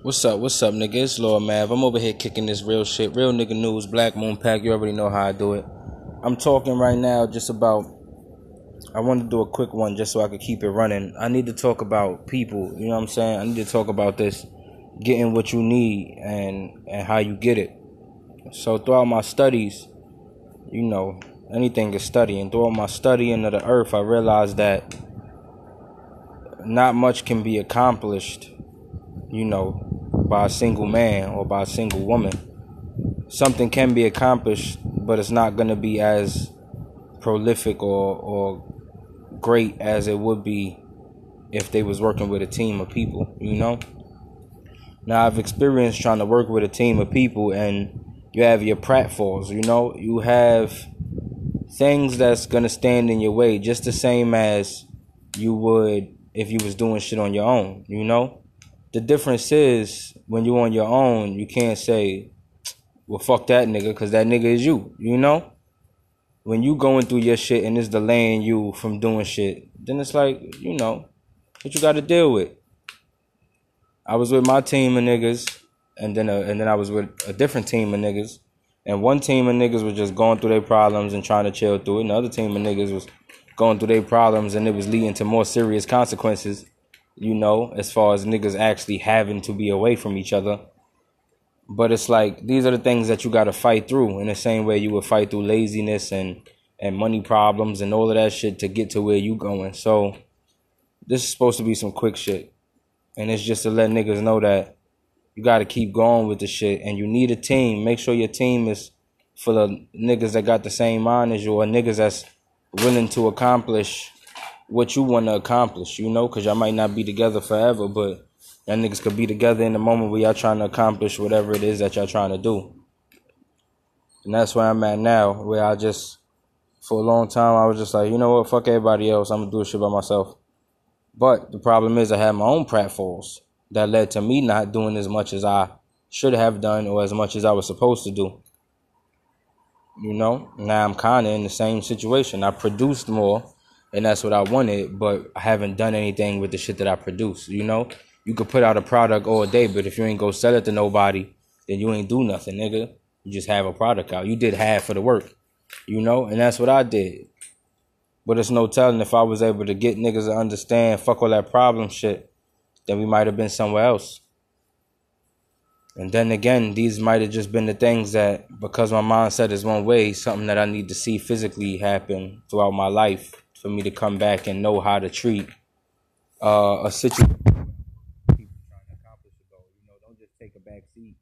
What's up? What's up, nigga? It's Lord Mav. I'm over here kicking this real shit. Real nigga news, Black Moon Pack. You already know how I do it. I'm talking right now just about. I want to do a quick one just so I could keep it running. I need to talk about people. You know what I'm saying? I need to talk about this getting what you need and and how you get it. So throughout my studies, you know, anything is studying. Throughout my studying of the earth, I realized that not much can be accomplished, you know, by a single man or by a single woman. Something can be accomplished, but it's not going to be as prolific or, or great as it would be if they was working with a team of people, you know? Now I've experienced trying to work with a team of people and you have your pratfalls, you know? You have things that's gonna stand in your way just the same as you would if you was doing shit on your own, you know? The difference is when you on your own, you can't say, well, fuck that nigga, because that nigga is you, you know? When you going through your shit and it's delaying you from doing shit, then it's like, you know, what you got to deal with. I was with my team of niggas, and then uh, and then I was with a different team of niggas, and one team of niggas was just going through their problems and trying to chill through it, and the other team of niggas was going through their problems and it was leading to more serious consequences you know, as far as niggas actually having to be away from each other. But it's like these are the things that you got to fight through in the same way you would fight through laziness and and money problems and all of that shit to get to where you going. So this is supposed to be some quick shit. And it's just to let niggas know that you got to keep going with the shit and you need a team. Make sure your team is full of niggas that got the same mind as you or niggas that's willing to accomplish what you want to accomplish, you know, because y'all might not be together forever, but y'all niggas could be together in the moment where y'all trying to accomplish whatever it is that y'all trying to do. And that's where I'm at now, where I just, for a long time, I was just like, you know what, fuck everybody else, I'm gonna do shit by myself. But the problem is, I had my own pratfalls that led to me not doing as much as I should have done or as much as I was supposed to do. You know, now I'm kind of in the same situation. I produced more and that's what I wanted, but I haven't done anything with the shit that I produce. You know, you could put out a product all day, but if you ain't go sell it to nobody, then you ain't do nothing, nigga. You just have a product out. You did half of the work, you know, and that's what I did. But it's no telling if I was able to get niggas to understand fuck all that problem shit, then we might have been somewhere else. And then again, these might have just been the things that, because my mindset is one way, something that I need to see physically happen throughout my life for me to come back and know how to treat uh, a situation. People trying to accomplish a goal. You know, don't just take a back seat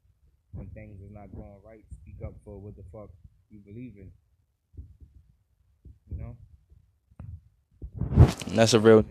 when things is not going right. Speak up for what the fuck you believe in. You know, and that's a real.